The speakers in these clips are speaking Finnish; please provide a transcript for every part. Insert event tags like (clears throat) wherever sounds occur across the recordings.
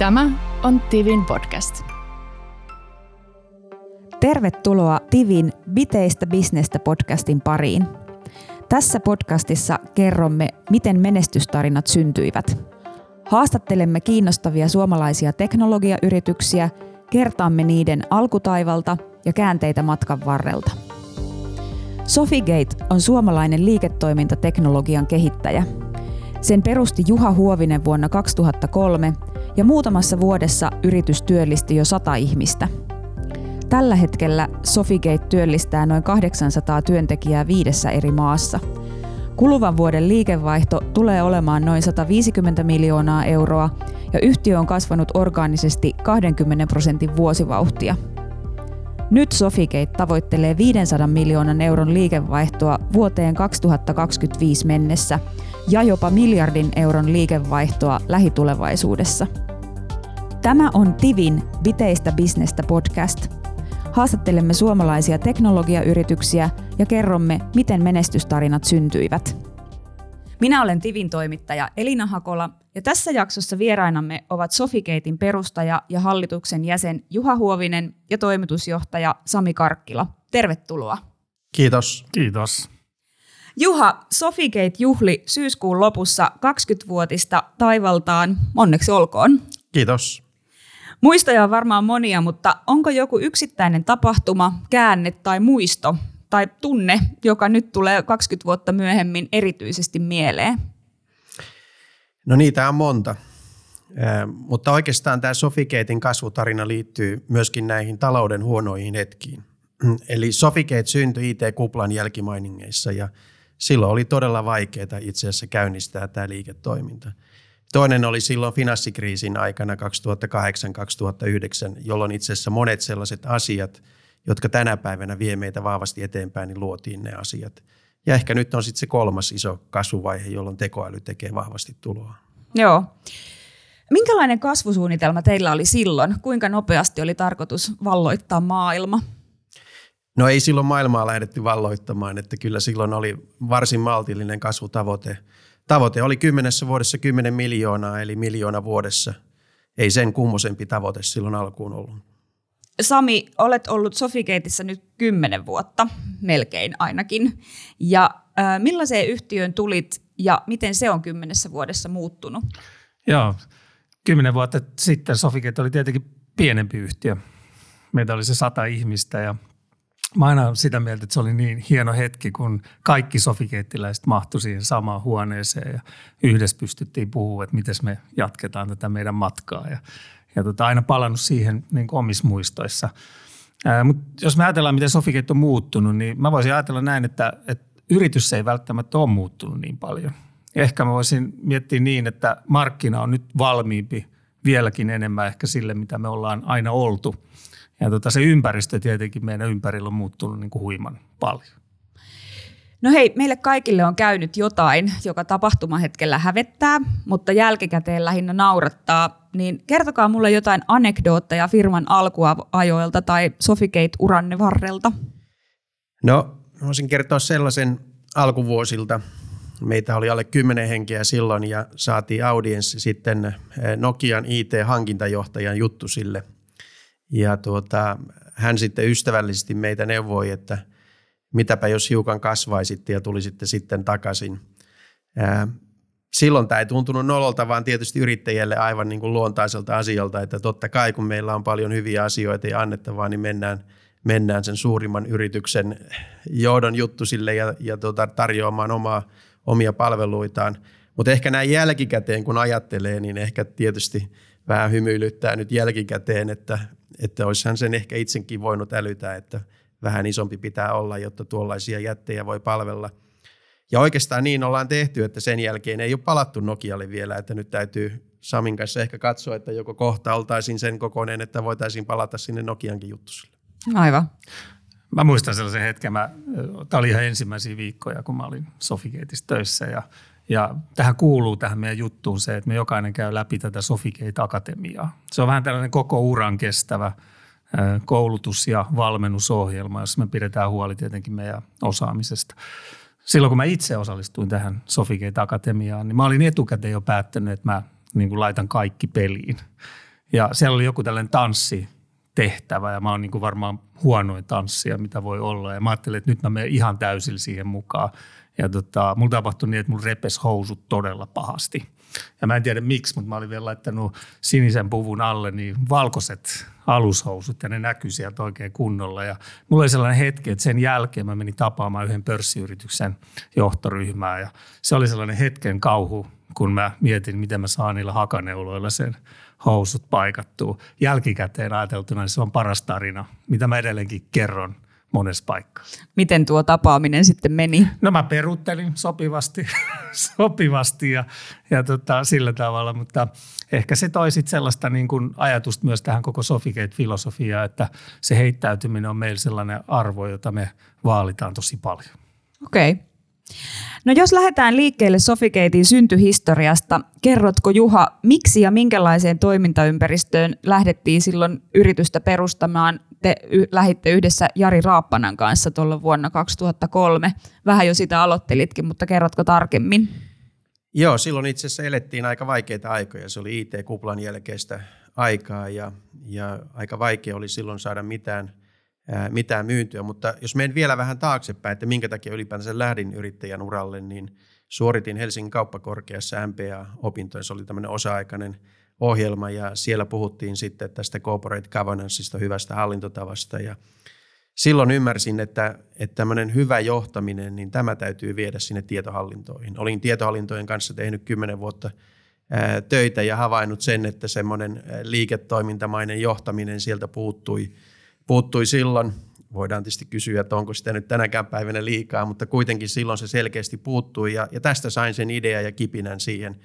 Tämä on Tivin podcast. Tervetuloa Tivin Viteistä bisnestä podcastin pariin. Tässä podcastissa kerromme, miten menestystarinat syntyivät. Haastattelemme kiinnostavia suomalaisia teknologiayrityksiä, kertaamme niiden alkutaivalta ja käänteitä matkan varrelta. Sofigate on suomalainen liiketoimintateknologian kehittäjä. Sen perusti Juha Huovinen vuonna 2003 ja muutamassa vuodessa yritys työllisti jo sata ihmistä. Tällä hetkellä Sofigate työllistää noin 800 työntekijää viidessä eri maassa. Kuluvan vuoden liikevaihto tulee olemaan noin 150 miljoonaa euroa ja yhtiö on kasvanut orgaanisesti 20 prosentin vuosivauhtia. Nyt Sofigate tavoittelee 500 miljoonan euron liikevaihtoa vuoteen 2025 mennessä ja jopa miljardin euron liikevaihtoa lähitulevaisuudessa. Tämä on Tivin Viteistä bisnestä podcast. Haastattelemme suomalaisia teknologiayrityksiä ja kerromme, miten menestystarinat syntyivät. Minä olen Tivin toimittaja Elina Hakola ja tässä jaksossa vierainamme ovat Sofigeitin perustaja ja hallituksen jäsen Juha Huovinen ja toimitusjohtaja Sami Karkkila. Tervetuloa. Kiitos. Kiitos. Juha, Sofigate juhli syyskuun lopussa 20-vuotista taivaltaan. Onneksi olkoon. Kiitos. Muistoja on varmaan monia, mutta onko joku yksittäinen tapahtuma, käänne tai muisto tai tunne, joka nyt tulee 20 vuotta myöhemmin erityisesti mieleen? No niitä on monta. Eh, mutta oikeastaan tämä Sofigatein kasvutarina liittyy myöskin näihin talouden huonoihin hetkiin. (clears throat) Eli Sofigate syntyi IT-kuplan jälkimainingeissa ja silloin oli todella vaikeaa itse asiassa käynnistää tämä liiketoiminta. Toinen oli silloin finanssikriisin aikana 2008-2009, jolloin itse asiassa monet sellaiset asiat, jotka tänä päivänä vie meitä vahvasti eteenpäin, niin luotiin ne asiat. Ja ehkä nyt on sitten se kolmas iso kasvuvaihe, jolloin tekoäly tekee vahvasti tuloa. Joo. Minkälainen kasvusuunnitelma teillä oli silloin? Kuinka nopeasti oli tarkoitus valloittaa maailma? No ei silloin maailmaa lähdetty valloittamaan, että kyllä silloin oli varsin maltillinen kasvutavoite. Tavoite oli kymmenessä vuodessa 10 miljoonaa, eli miljoona vuodessa. Ei sen kummosempi tavoite silloin alkuun ollut. Sami, olet ollut Sofigateissa nyt kymmenen vuotta, melkein ainakin. Ja äh, millaiseen yhtiöön tulit ja miten se on kymmenessä vuodessa muuttunut? Joo, kymmenen vuotta sitten Sofigate oli tietenkin pienempi yhtiö. Meitä oli se sata ihmistä ja mä aina sitä mieltä, että se oli niin hieno hetki, kun kaikki sofikeettiläiset mahtui siihen samaan huoneeseen ja yhdessä pystyttiin puhua, että miten me jatketaan tätä meidän matkaa. Ja, ja tota, aina palannut siihen niin omissa muistoissa. Mutta jos me ajatellaan, miten Sofikeet on muuttunut, niin mä voisin ajatella näin, että, että yritys ei välttämättä ole muuttunut niin paljon. Ehkä mä voisin miettiä niin, että markkina on nyt valmiimpi vieläkin enemmän ehkä sille, mitä me ollaan aina oltu – ja tota, se ympäristö tietenkin meidän ympärillä on muuttunut niin kuin huiman paljon. No hei, meille kaikille on käynyt jotain, joka tapahtumahetkellä hävettää, mutta jälkikäteen lähinnä naurattaa. Niin kertokaa mulle jotain anekdootteja firman alkuajoilta tai Sofigate-uranne varrelta. No, voisin kertoa sellaisen alkuvuosilta. Meitä oli alle 10 henkeä silloin ja saatiin audienssi sitten eh, Nokian IT-hankintajohtajan juttu sille – ja tuota, hän sitten ystävällisesti meitä neuvoi, että mitäpä jos hiukan kasvaisitte ja tulisitte sitten takaisin. Silloin tämä ei tuntunut nololta, vaan tietysti yrittäjälle aivan niin kuin luontaiselta asialta, että totta kai kun meillä on paljon hyviä asioita ja annettavaa, niin mennään, mennään sen suurimman yrityksen johdon juttusille ja, ja tuota, tarjoamaan omaa, omia palveluitaan. Mutta ehkä näin jälkikäteen, kun ajattelee, niin ehkä tietysti vähän hymyilyttää nyt jälkikäteen, että että olisihan sen ehkä itsekin voinut älytä, että vähän isompi pitää olla, jotta tuollaisia jättejä voi palvella. Ja oikeastaan niin ollaan tehty, että sen jälkeen ei ole palattu Nokialle vielä, että nyt täytyy Samin kanssa ehkä katsoa, että joko kohta oltaisiin sen kokoinen, että voitaisiin palata sinne Nokiankin juttusille. Aivan. Mä muistan sellaisen hetken, mä, tämä oli ihan ensimmäisiä viikkoja, kun mä olin Sofigateissa töissä ja ja tähän kuuluu tähän meidän juttuun se, että me jokainen käy läpi tätä Sofigate Akatemiaa. Se on vähän tällainen koko uran kestävä koulutus- ja valmennusohjelma, jossa me pidetään huoli tietenkin meidän osaamisesta. Silloin kun mä itse osallistuin tähän Sofigate Akatemiaan, niin mä olin etukäteen jo päättänyt, että mä niin kuin laitan kaikki peliin. Ja siellä oli joku tällainen tanssi tehtävä ja mä oon niin varmaan huonoin tanssia, mitä voi olla. Ja mä ajattelin, että nyt mä menen ihan täysillä siihen mukaan. Ja tota, mulla tapahtui niin, että mun repes housut todella pahasti. Ja mä en tiedä miksi, mutta mä olin vielä laittanut sinisen puvun alle niin valkoiset alushousut ja ne näkyi sieltä oikein kunnolla. Ja mulla oli sellainen hetki, että sen jälkeen mä menin tapaamaan yhden pörssiyrityksen johtoryhmää ja se oli sellainen hetken kauhu, kun mä mietin, miten mä saan niillä hakaneuloilla sen housut paikattua. Jälkikäteen ajateltuna niin se on paras tarina, mitä mä edelleenkin kerron – monessa paikkaa. Miten tuo tapaaminen sitten meni? No mä peruttelin sopivasti, (laughs) sopivasti ja, ja tota, sillä tavalla, mutta ehkä se toi sit sellaista niin kuin ajatusta myös tähän koko Sofigate-filosofiaan, että se heittäytyminen on meillä sellainen arvo, jota me vaalitaan tosi paljon. Okei. Okay. No jos lähdetään liikkeelle Sofigatein syntyhistoriasta, kerrotko Juha, miksi ja minkälaiseen toimintaympäristöön lähdettiin silloin yritystä perustamaan? Te lähditte yhdessä Jari Raappanan kanssa tuolla vuonna 2003. Vähän jo sitä aloittelitkin, mutta kerrotko tarkemmin? Joo, silloin itse asiassa elettiin aika vaikeita aikoja. Se oli IT-kuplan jälkeistä aikaa ja, ja aika vaikea oli silloin saada mitään – mitään myyntyä, mutta jos menen vielä vähän taaksepäin, että minkä takia ylipäänsä lähdin yrittäjän uralle, niin suoritin Helsingin kauppakorkeassa MPA-opintoja. Se oli tämmöinen osa-aikainen ohjelma ja siellä puhuttiin sitten tästä corporate governanceista, hyvästä hallintotavasta ja silloin ymmärsin, että, että tämmöinen hyvä johtaminen, niin tämä täytyy viedä sinne tietohallintoihin. Olin tietohallintojen kanssa tehnyt kymmenen vuotta töitä ja havainnut sen, että semmoinen liiketoimintamainen johtaminen sieltä puuttui – puuttui silloin. Voidaan tietysti kysyä, että onko sitä nyt tänäkään päivänä liikaa, mutta kuitenkin silloin se selkeästi puuttui ja, ja tästä sain sen idea ja kipinän siihen,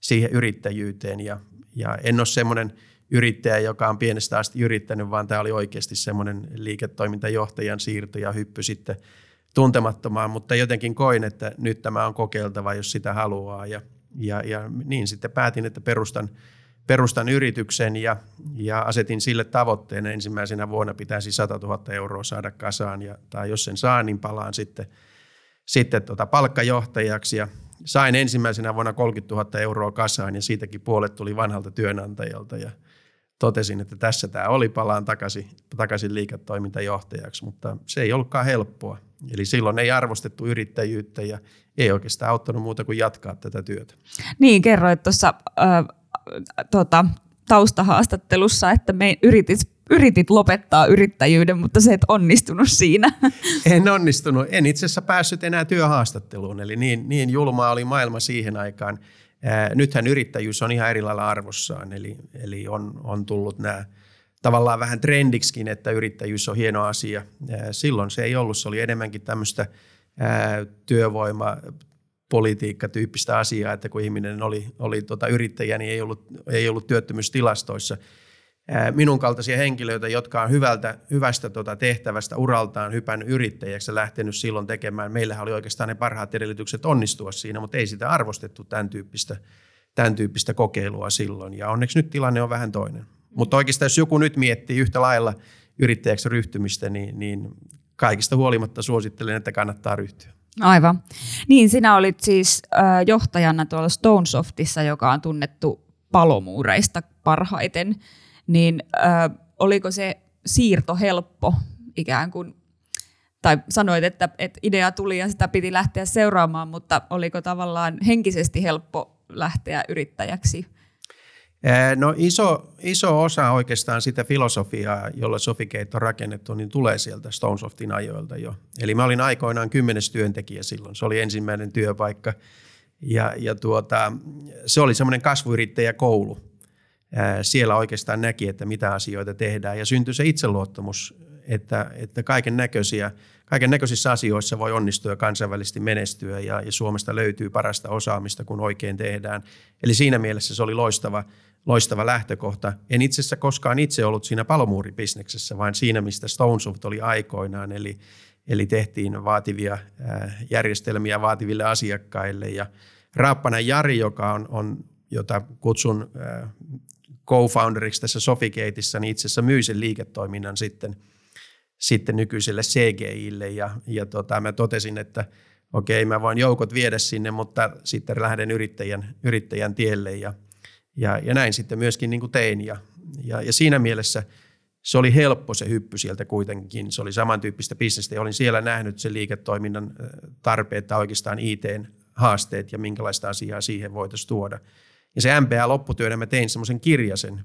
siihen yrittäjyyteen. Ja, ja en ole semmoinen yrittäjä, joka on pienestä asti yrittänyt, vaan tämä oli oikeasti semmoinen liiketoimintajohtajan siirto ja hyppy sitten tuntemattomaan, mutta jotenkin koin, että nyt tämä on kokeiltava, jos sitä haluaa. Ja, ja, ja niin sitten päätin, että perustan perustan yrityksen ja, ja asetin sille tavoitteen, ensimmäisenä vuonna pitäisi 100 000 euroa saada kasaan, ja, tai jos sen saa, niin palaan sitten, sitten tota palkkajohtajaksi ja sain ensimmäisenä vuonna 30 000 euroa kasaan ja siitäkin puolet tuli vanhalta työnantajalta ja totesin, että tässä tämä oli, palaan takaisin, takaisin liiketoimintajohtajaksi, mutta se ei ollutkaan helppoa. Eli silloin ei arvostettu yrittäjyyttä ja ei oikeastaan auttanut muuta kuin jatkaa tätä työtä. Niin, kerroit tuossa äh, tota, taustahaastattelussa, että me yritit, yritit lopettaa yrittäjyyden, mutta se et onnistunut siinä. (laughs) En onnistunut. En itse asiassa päässyt enää työhaastatteluun, eli niin, niin julmaa oli maailma siihen aikaan. nythän yrittäjyys on ihan eri lailla arvossaan, eli, eli on, on tullut nämä tavallaan vähän trendiksikin, että yrittäjyys on hieno asia. silloin se ei ollut, se oli enemmänkin tämmöistä työvoima, politiikkatyyppistä asiaa, että kun ihminen oli, oli tota yrittäjä, niin ei ollut, ei ollut työttömyystilastoissa. Minun kaltaisia henkilöitä, jotka on hyvältä, hyvästä tota tehtävästä uraltaan hypännyt yrittäjäksi ja lähtenyt silloin tekemään, meillähän oli oikeastaan ne parhaat edellytykset onnistua siinä, mutta ei sitä arvostettu tämän tyyppistä, tämän tyyppistä kokeilua silloin. Ja onneksi nyt tilanne on vähän toinen. Mutta oikeastaan jos joku nyt miettii yhtä lailla yrittäjäksi ryhtymistä, niin, niin kaikista huolimatta suosittelen, että kannattaa ryhtyä. Aivan. Niin, sinä olit siis äh, johtajana tuolla Stonesoftissa, joka on tunnettu palomuureista parhaiten. Niin äh, oliko se siirto helppo ikään kuin, tai sanoit, että, että idea tuli ja sitä piti lähteä seuraamaan, mutta oliko tavallaan henkisesti helppo lähteä yrittäjäksi – No iso, iso osa oikeastaan sitä filosofiaa, jolla Sofigate on rakennettu, niin tulee sieltä Stonesoftin ajoilta jo. Eli mä olin aikoinaan kymmenes työntekijä silloin. Se oli ensimmäinen työpaikka. Ja, ja tuota, se oli semmoinen kasvuyrittäjäkoulu. Siellä oikeastaan näki, että mitä asioita tehdään ja syntyi se itseluottamus, että, että kaiken näköisiä kaiken näköisissä asioissa voi onnistua ja kansainvälisesti menestyä ja, ja Suomesta löytyy parasta osaamista, kun oikein tehdään. Eli siinä mielessä se oli loistava, loistava lähtökohta. En itse asiassa koskaan itse ollut siinä palomuuribisneksessä, vaan siinä, mistä Stonesoft oli aikoinaan, eli, eli tehtiin vaativia järjestelmiä vaativille asiakkaille. Ja Raappanen Jari, joka on, on jota kutsun co-founderiksi tässä Sofigateissa, niin itse asiassa myi sen liiketoiminnan sitten, sitten nykyiselle CGIlle ja, ja tota, mä totesin, että okei, mä voin joukot viedä sinne, mutta sitten lähden yrittäjän, yrittäjän tielle ja – ja, ja näin sitten myöskin niin kuin tein ja, Ja, ja siinä mielessä se oli helppo se hyppy sieltä kuitenkin. Se oli samantyyppistä bisnestä ja olin siellä nähnyt sen liiketoiminnan tarpeet tai oikeastaan IT-haasteet ja minkälaista asiaa siihen voitaisiin tuoda. Ja se MPA-lopputyönä mä tein semmoisen kirjasen,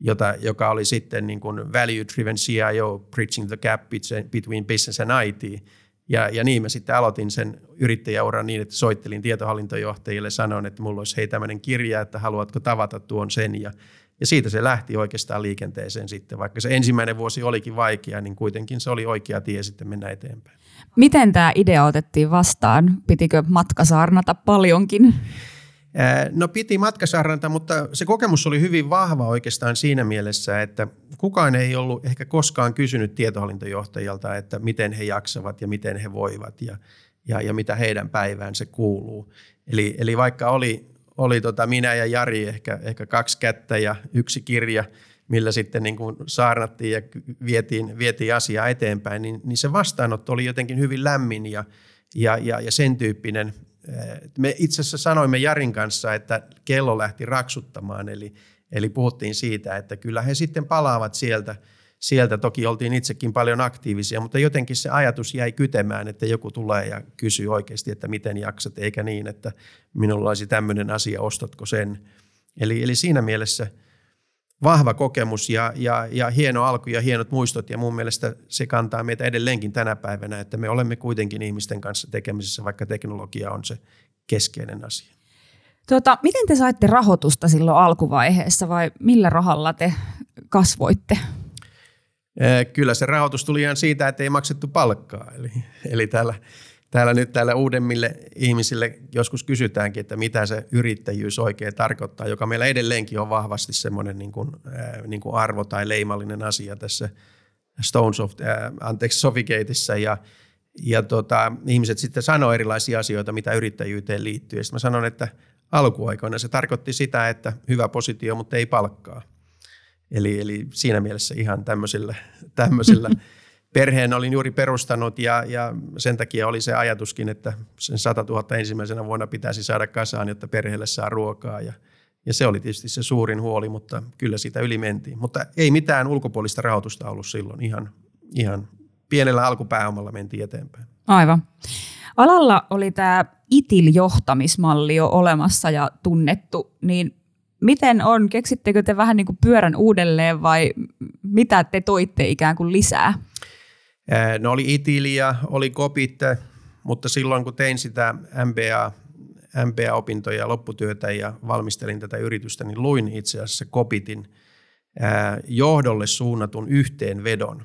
jota, joka oli sitten niin kuin Value Driven CIO, Bridging the Gap Between Business and IT. Ja, ja niin mä sitten aloitin sen yrittäjäuran niin, että soittelin tietohallintojohtajille, sanoin, että mulla olisi hei tämmöinen kirja, että haluatko tavata tuon sen. Ja, ja siitä se lähti oikeastaan liikenteeseen sitten. Vaikka se ensimmäinen vuosi olikin vaikea, niin kuitenkin se oli oikea tie sitten mennä eteenpäin. Miten tämä idea otettiin vastaan? Pitikö matka saarnata paljonkin? No piti matkasarranta, mutta se kokemus oli hyvin vahva oikeastaan siinä mielessä, että kukaan ei ollut ehkä koskaan kysynyt tietohallintojohtajalta, että miten he jaksavat ja miten he voivat ja, ja, ja mitä heidän päiväänsä kuuluu. Eli, eli vaikka oli, oli tota minä ja Jari ehkä, ehkä kaksi kättä ja yksi kirja, millä sitten niin kuin saarnattiin ja vietiin, vietiin asiaa eteenpäin, niin, niin se vastaanotto oli jotenkin hyvin lämmin ja, ja, ja, ja sen tyyppinen – me itse asiassa sanoimme Jarin kanssa, että kello lähti raksuttamaan, eli, eli puhuttiin siitä, että kyllä he sitten palaavat sieltä. Sieltä toki oltiin itsekin paljon aktiivisia, mutta jotenkin se ajatus jäi kytemään, että joku tulee ja kysyy oikeasti, että miten jaksat, eikä niin, että minulla olisi tämmöinen asia, ostatko sen. Eli, eli siinä mielessä – vahva kokemus ja, ja, ja hieno alku ja hienot muistot ja mun mielestä se kantaa meitä edelleenkin tänä päivänä, että me olemme kuitenkin ihmisten kanssa tekemisissä, vaikka teknologia on se keskeinen asia. Tuota, miten te saitte rahoitusta silloin alkuvaiheessa vai millä rahalla te kasvoitte? Kyllä se rahoitus tuli ihan siitä, että ei maksettu palkkaa. Eli, eli täällä täällä nyt täällä uudemmille ihmisille joskus kysytäänkin, että mitä se yrittäjyys oikein tarkoittaa, joka meillä edelleenkin on vahvasti semmoinen niin kuin, niin kuin arvo tai leimallinen asia tässä Stones of, äh, anteeksi, Sofigateissa ja, ja tota, ihmiset sitten sanoo erilaisia asioita, mitä yrittäjyyteen liittyy. Ja sitten mä sanon, että alkuaikoina se tarkoitti sitä, että hyvä positio, mutta ei palkkaa. Eli, eli siinä mielessä ihan tämmöisillä, tämmöisillä (laughs) perheen olin juuri perustanut ja, ja sen takia oli se ajatuskin, että sen 100 000 ensimmäisenä vuonna pitäisi saada kasaan, jotta perheelle saa ruokaa ja, ja se oli tietysti se suurin huoli, mutta kyllä sitä yli mentiin. Mutta ei mitään ulkopuolista rahoitusta ollut silloin, ihan, ihan pienellä alkupääomalla mentiin eteenpäin. Aivan. Alalla oli tämä ITIL-johtamismalli jo olemassa ja tunnettu, niin miten on? Keksittekö te vähän niin kuin pyörän uudelleen vai mitä te toitte ikään kuin lisää? No oli Itilia, oli Kopit, mutta silloin kun tein sitä MBA, MBA-opintoja, lopputyötä ja valmistelin tätä yritystä, niin luin itse asiassa Kopitin johdolle suunnatun yhteenvedon.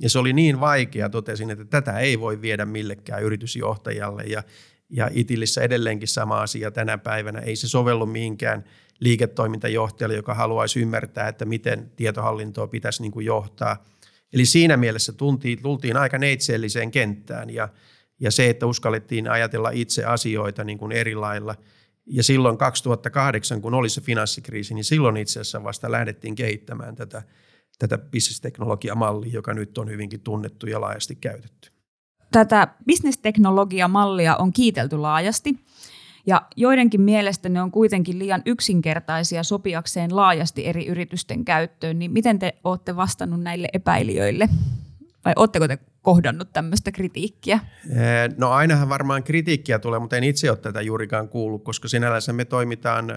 Ja se oli niin vaikea, totesin, että tätä ei voi viedä millekään yritysjohtajalle. Ja, ja Itilissä edelleenkin sama asia tänä päivänä. Ei se sovellu mihinkään liiketoimintajohtajalle, joka haluaisi ymmärtää, että miten tietohallintoa pitäisi niin kuin johtaa – Eli siinä mielessä tuntiin, tultiin aika neitseelliseen kenttään ja, ja se, että uskallettiin ajatella itse asioita niin kuin eri lailla. Ja silloin 2008, kun oli se finanssikriisi, niin silloin itse asiassa vasta lähdettiin kehittämään tätä, tätä bisnesteknologiamallia, joka nyt on hyvinkin tunnettu ja laajasti käytetty. Tätä bisnesteknologiamallia on kiitelty laajasti. Ja joidenkin mielestä ne on kuitenkin liian yksinkertaisia sopiakseen laajasti eri yritysten käyttöön, niin miten te olette vastannut näille epäilijöille? Vai oletteko te kohdannut tämmöistä kritiikkiä? No ainahan varmaan kritiikkiä tulee, mutta en itse ole tätä juurikaan kuullut, koska sinällänsä me toimitaan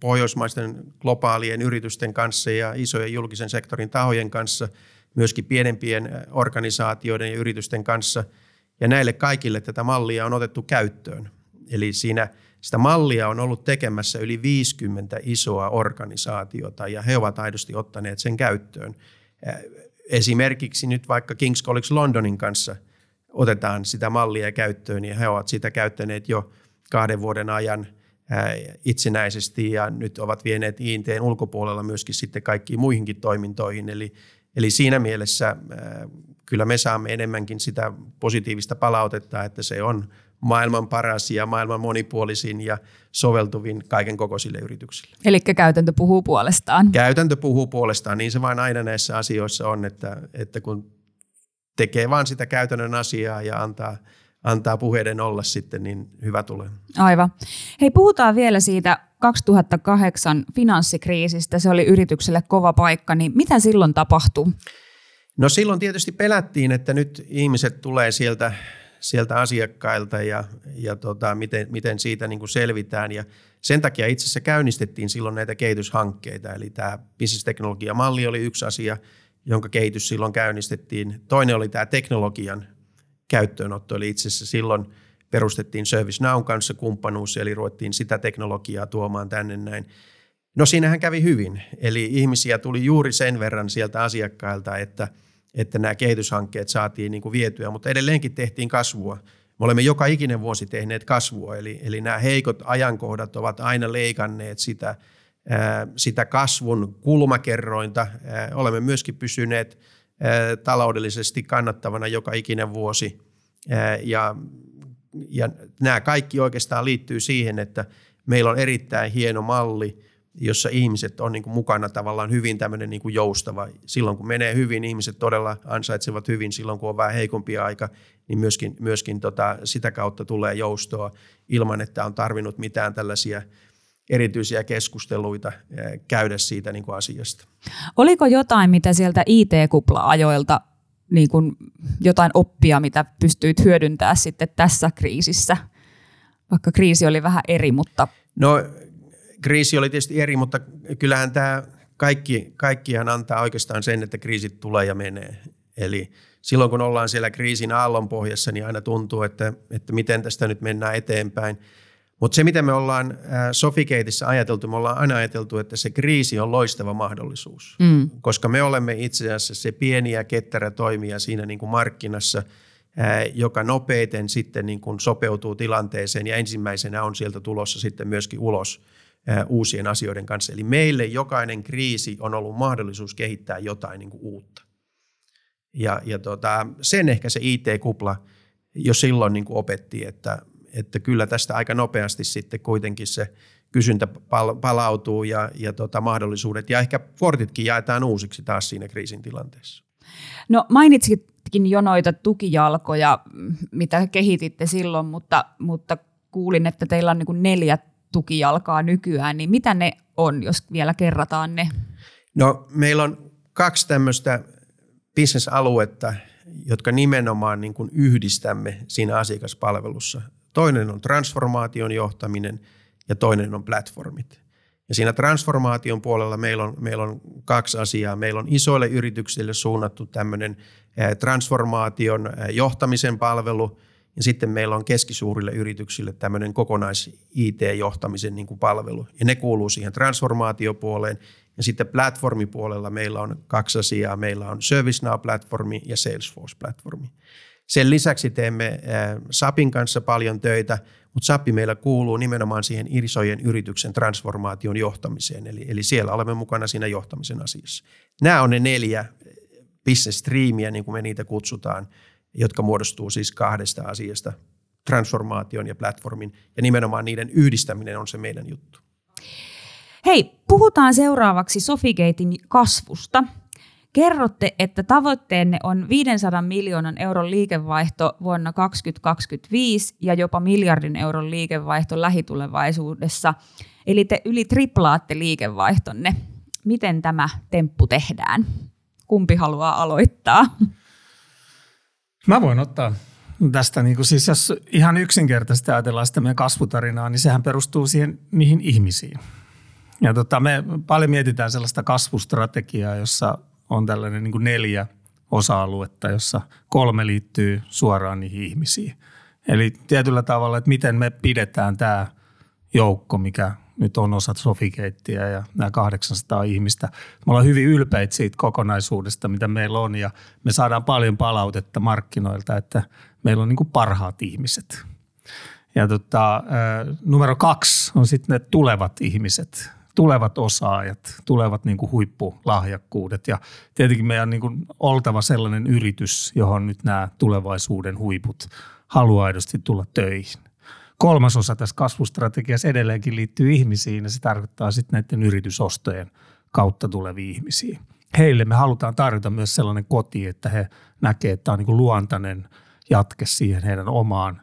pohjoismaisten globaalien yritysten kanssa ja isojen julkisen sektorin tahojen kanssa, myöskin pienempien organisaatioiden ja yritysten kanssa. Ja näille kaikille tätä mallia on otettu käyttöön. Eli siinä sitä mallia on ollut tekemässä yli 50 isoa organisaatiota ja he ovat aidosti ottaneet sen käyttöön. Esimerkiksi nyt vaikka King's College Londonin kanssa otetaan sitä mallia käyttöön ja he ovat sitä käyttäneet jo kahden vuoden ajan itsenäisesti ja nyt ovat vieneet INTn ulkopuolella myöskin sitten kaikkiin muihinkin toimintoihin. Eli, eli siinä mielessä kyllä me saamme enemmänkin sitä positiivista palautetta, että se on – maailman paras ja maailman monipuolisin ja soveltuvin kaiken kokoisille yrityksille. Eli käytäntö puhuu puolestaan. Käytäntö puhuu puolestaan, niin se vain aina näissä asioissa on, että, että kun tekee vain sitä käytännön asiaa ja antaa, antaa puheiden olla sitten, niin hyvä tulee. Aivan. Hei, puhutaan vielä siitä 2008 finanssikriisistä. Se oli yritykselle kova paikka, niin mitä silloin tapahtui? No silloin tietysti pelättiin, että nyt ihmiset tulee sieltä, sieltä asiakkailta ja, ja tota, miten, miten siitä niin kuin selvitään. Ja sen takia itse asiassa käynnistettiin silloin näitä kehityshankkeita. Eli tämä bisnesteknologiamalli oli yksi asia, jonka kehitys silloin käynnistettiin. Toinen oli tämä teknologian käyttöönotto, eli itse asiassa silloin perustettiin ServiceNown kanssa kumppanuus, eli ruvettiin sitä teknologiaa tuomaan tänne näin. No siinähän kävi hyvin, eli ihmisiä tuli juuri sen verran sieltä asiakkailta, että, että nämä kehityshankkeet saatiin niin kuin vietyä, mutta edelleenkin tehtiin kasvua. Me olemme joka ikinen vuosi tehneet kasvua, eli, eli nämä heikot ajankohdat ovat aina leikanneet sitä, sitä kasvun kulmakerrointa. Olemme myöskin pysyneet taloudellisesti kannattavana joka ikinen vuosi. Ja, ja nämä kaikki oikeastaan liittyy siihen, että meillä on erittäin hieno malli, jossa ihmiset on niin kuin mukana tavallaan hyvin tämmöinen niin kuin joustava. Silloin kun menee hyvin, ihmiset todella ansaitsevat hyvin. Silloin kun on vähän heikompi aika, niin myöskin, myöskin tota, sitä kautta tulee joustoa ilman, että on tarvinnut mitään tällaisia – erityisiä keskusteluita käydä siitä niin kuin asiasta. Oliko jotain, mitä sieltä IT-kupla-ajoilta, niin kuin jotain oppia, mitä pystyit hyödyntämään sitten tässä kriisissä? Vaikka kriisi oli vähän eri, mutta... No kriisi oli tietysti eri, mutta kyllähän tämä kaikki, kaikkihan antaa oikeastaan sen, että kriisit tulee ja menee. Eli silloin kun ollaan siellä kriisin aallonpohjassa, niin aina tuntuu, että, että miten tästä nyt mennään eteenpäin – mutta se, mitä me ollaan Sofikeitissä ajateltu, me ollaan aina ajateltu, että se kriisi on loistava mahdollisuus. Mm. Koska me olemme itse asiassa se pieni ja ketterä toimija siinä niin kuin markkinassa, joka nopeiten sitten niin kuin sopeutuu tilanteeseen ja ensimmäisenä on sieltä tulossa sitten myöskin ulos uusien asioiden kanssa. Eli meille jokainen kriisi on ollut mahdollisuus kehittää jotain niin kuin uutta. Ja, ja tota, sen ehkä se IT-kupla jo silloin niin kuin opetti, että että kyllä tästä aika nopeasti sitten kuitenkin se kysyntä palautuu ja, ja tota mahdollisuudet ja ehkä portitkin jaetaan uusiksi taas siinä kriisin tilanteessa. No mainitsitkin jo noita tukijalkoja, mitä kehititte silloin, mutta, mutta kuulin, että teillä on niin neljä tukijalkaa nykyään, niin mitä ne on, jos vielä kerrataan ne? No meillä on kaksi tämmöistä bisnesaluetta, jotka nimenomaan niin kuin yhdistämme siinä asiakaspalvelussa. Toinen on transformaation johtaminen ja toinen on platformit. Ja siinä transformaation puolella meillä on, meillä on kaksi asiaa. Meillä on isoille yrityksille suunnattu tämmöinen transformaation johtamisen palvelu ja sitten meillä on keskisuurille yrityksille tämmöinen kokonais-IT-johtamisen niin kuin palvelu. Ja ne kuuluu siihen transformaatiopuoleen. Ja sitten platformipuolella meillä on kaksi asiaa. Meillä on ServiceNow-platformi ja Salesforce-platformi. Sen lisäksi teemme SAPin kanssa paljon töitä, mutta SAPi meillä kuuluu nimenomaan siihen isojen yrityksen transformaation johtamiseen, eli, eli siellä olemme mukana siinä johtamisen asiassa. Nämä on ne neljä business streamia, niin kuin me niitä kutsutaan, jotka muodostuu siis kahdesta asiasta, transformaation ja platformin, ja nimenomaan niiden yhdistäminen on se meidän juttu. Hei, puhutaan seuraavaksi Sofigatein kasvusta. Kerrotte, että tavoitteenne on 500 miljoonan euron liikevaihto vuonna 2025 ja jopa miljardin euron liikevaihto lähitulevaisuudessa. Eli te yli triplaatte liikevaihtonne. Miten tämä temppu tehdään? Kumpi haluaa aloittaa? Mä voin ottaa tästä, niin kuin siis jos ihan yksinkertaisesti ajatellaan sitä meidän kasvutarinaa, niin sehän perustuu siihen, niihin ihmisiin. Ja tota, me paljon mietitään sellaista kasvustrategiaa, jossa on tällainen niin kuin neljä osa-aluetta, jossa kolme liittyy suoraan niihin ihmisiin. Eli tietyllä tavalla, että miten me pidetään tämä joukko, mikä nyt on osa Sofikeittiä ja nämä 800 ihmistä. Me ollaan hyvin ylpeitä siitä kokonaisuudesta, mitä meillä on ja me saadaan paljon palautetta markkinoilta, että meillä on niin kuin parhaat ihmiset. Ja tota, numero kaksi on sitten ne tulevat ihmiset, tulevat osaajat, tulevat niin kuin huippulahjakkuudet ja tietenkin meidän niin kuin oltava sellainen yritys, johon nyt nämä tulevaisuuden huiput haluaa aidosti tulla töihin. Kolmas osa tässä kasvustrategiassa edelleenkin liittyy ihmisiin ja se tarkoittaa sitten näiden yritysostojen kautta tulevia ihmisiä. Heille me halutaan tarjota myös sellainen koti, että he näkevät, että tämä on niin luontainen jatke siihen heidän omaan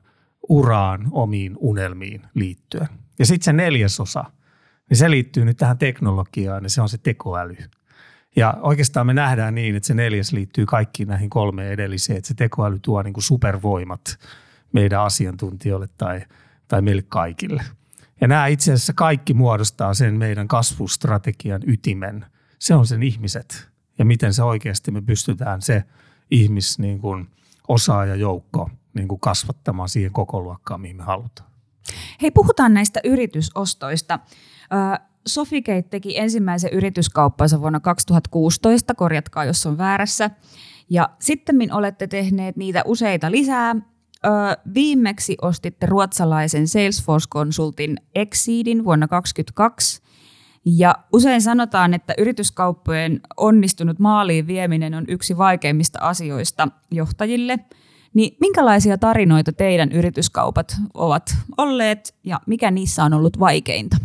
uraan, omiin unelmiin liittyen. Ja sitten se neljäsosa, niin se liittyy nyt tähän teknologiaan ja se on se tekoäly. Ja oikeastaan me nähdään niin, että se neljäs liittyy kaikkiin näihin kolmeen edelliseen, että se tekoäly tuo niin kuin supervoimat meidän asiantuntijoille tai, tai meille kaikille. Ja nämä itse asiassa kaikki muodostaa sen meidän kasvustrategian ytimen. Se on sen ihmiset ja miten se oikeasti me pystytään se ihmis niin kuin osaajajoukko niin kuin kasvattamaan siihen koko luokkaan, mihin me halutaan. Hei, puhutaan näistä yritysostoista. Sofigate teki ensimmäisen yrityskauppansa vuonna 2016, korjatkaa jos on väärässä. Ja sitten olette tehneet niitä useita lisää. Viimeksi ostitte ruotsalaisen Salesforce-konsultin Exceedin vuonna 2022. Ja usein sanotaan, että yrityskauppojen onnistunut maaliin vieminen on yksi vaikeimmista asioista johtajille. Niin minkälaisia tarinoita teidän yrityskaupat ovat olleet ja mikä niissä on ollut vaikeinta?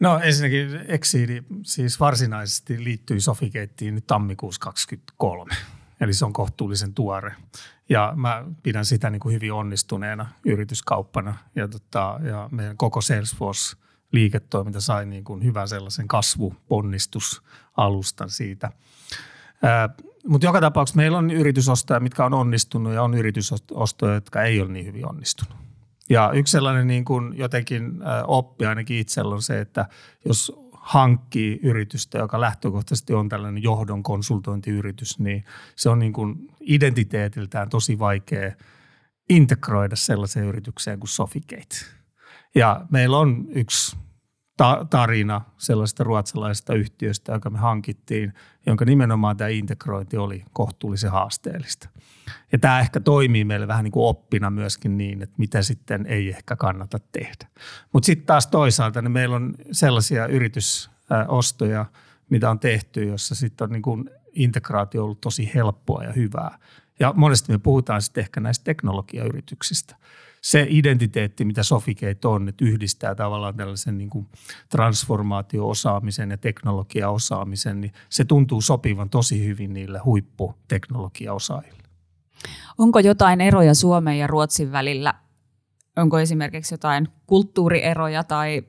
No ensinnäkin Exceedi siis varsinaisesti liittyi Sofigateen nyt tammikuussa 2023. Eli se on kohtuullisen tuore. Ja mä pidän sitä niin kuin hyvin onnistuneena yrityskauppana. Ja, tota, ja meidän koko Salesforce liiketoiminta sai niin kuin hyvän sellaisen kasvuponnistusalustan siitä. Mutta joka tapauksessa meillä on yritysostoja, mitkä on onnistunut ja on yritysostoja, jotka ei ole niin hyvin onnistunut. Ja yksi sellainen niin kuin jotenkin oppi ainakin itsellä on se, että jos hankkii yritystä, joka lähtökohtaisesti on tällainen johdon konsultointiyritys, niin se on niin kuin identiteetiltään tosi vaikea integroida sellaiseen yritykseen kuin Sofigate. Ja meillä on yksi ta- tarina sellaisesta ruotsalaisesta yhtiöstä, joka me hankittiin, jonka nimenomaan tämä integrointi oli kohtuullisen haasteellista. Ja tämä ehkä toimii meille vähän niin kuin oppina myöskin niin, että mitä sitten ei ehkä kannata tehdä. Mutta sitten taas toisaalta niin meillä on sellaisia yritysostoja, mitä on tehty, jossa sitten on niin kuin integraatio ollut tosi helppoa ja hyvää. Ja monesti me puhutaan sitten ehkä näistä teknologiayrityksistä – se identiteetti, mitä Sofigate on, että yhdistää tavallaan tällaisen niin kuin transformaatio-osaamisen ja teknologia-osaamisen, niin se tuntuu sopivan tosi hyvin niille huipputeknologiaosaajille. Onko jotain eroja Suomen ja Ruotsin välillä? Onko esimerkiksi jotain kulttuurieroja tai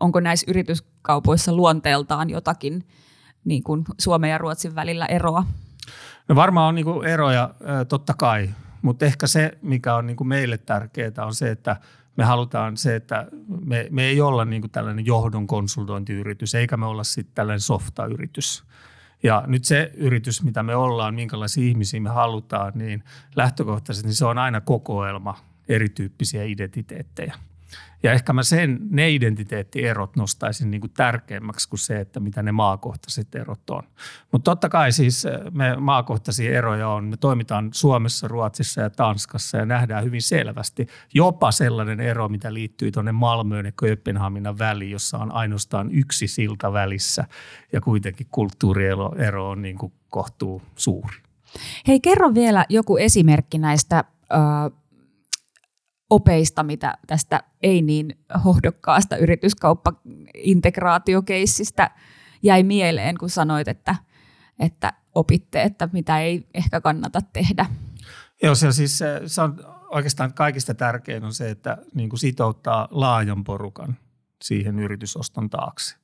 onko näissä yrityskaupoissa luonteeltaan jotakin niin kuin Suomen ja Ruotsin välillä eroa? No varmaan on niin kuin eroja, totta kai. Mutta ehkä se, mikä on niin kuin meille tärkeää, on se, että me halutaan se, että me, me ei olla niin kuin tällainen johdon konsultointiyritys, eikä me olla sitten tällainen softayritys. Ja nyt se yritys, mitä me ollaan, minkälaisia ihmisiä me halutaan, niin lähtökohtaisesti niin se on aina kokoelma erityyppisiä identiteettejä. Ja ehkä mä sen, ne identiteettierot nostaisin niin kuin tärkeämmäksi kuin se, että mitä ne maakohtaiset erot on. Mutta totta kai siis eh, me maakohtaisia eroja on. Me toimitaan Suomessa, Ruotsissa ja Tanskassa ja nähdään hyvin selvästi jopa sellainen ero, mitä liittyy tuonne Malmöön ja Kööpenhaminan väliin, jossa on ainoastaan yksi silta välissä ja kuitenkin kulttuuriero on niin kuin kohtuu suuri. Hei, kerro vielä joku esimerkki näistä äh, opeista, mitä tästä ei niin hohdokkaasta yrityskauppaintegraatiokeissistä jäi mieleen, kun sanoit, että, että opitte, että mitä ei ehkä kannata tehdä. Joo, se, siis se, on oikeastaan kaikista tärkein on se, että niin kuin sitouttaa laajan porukan siihen yritysoston taakse.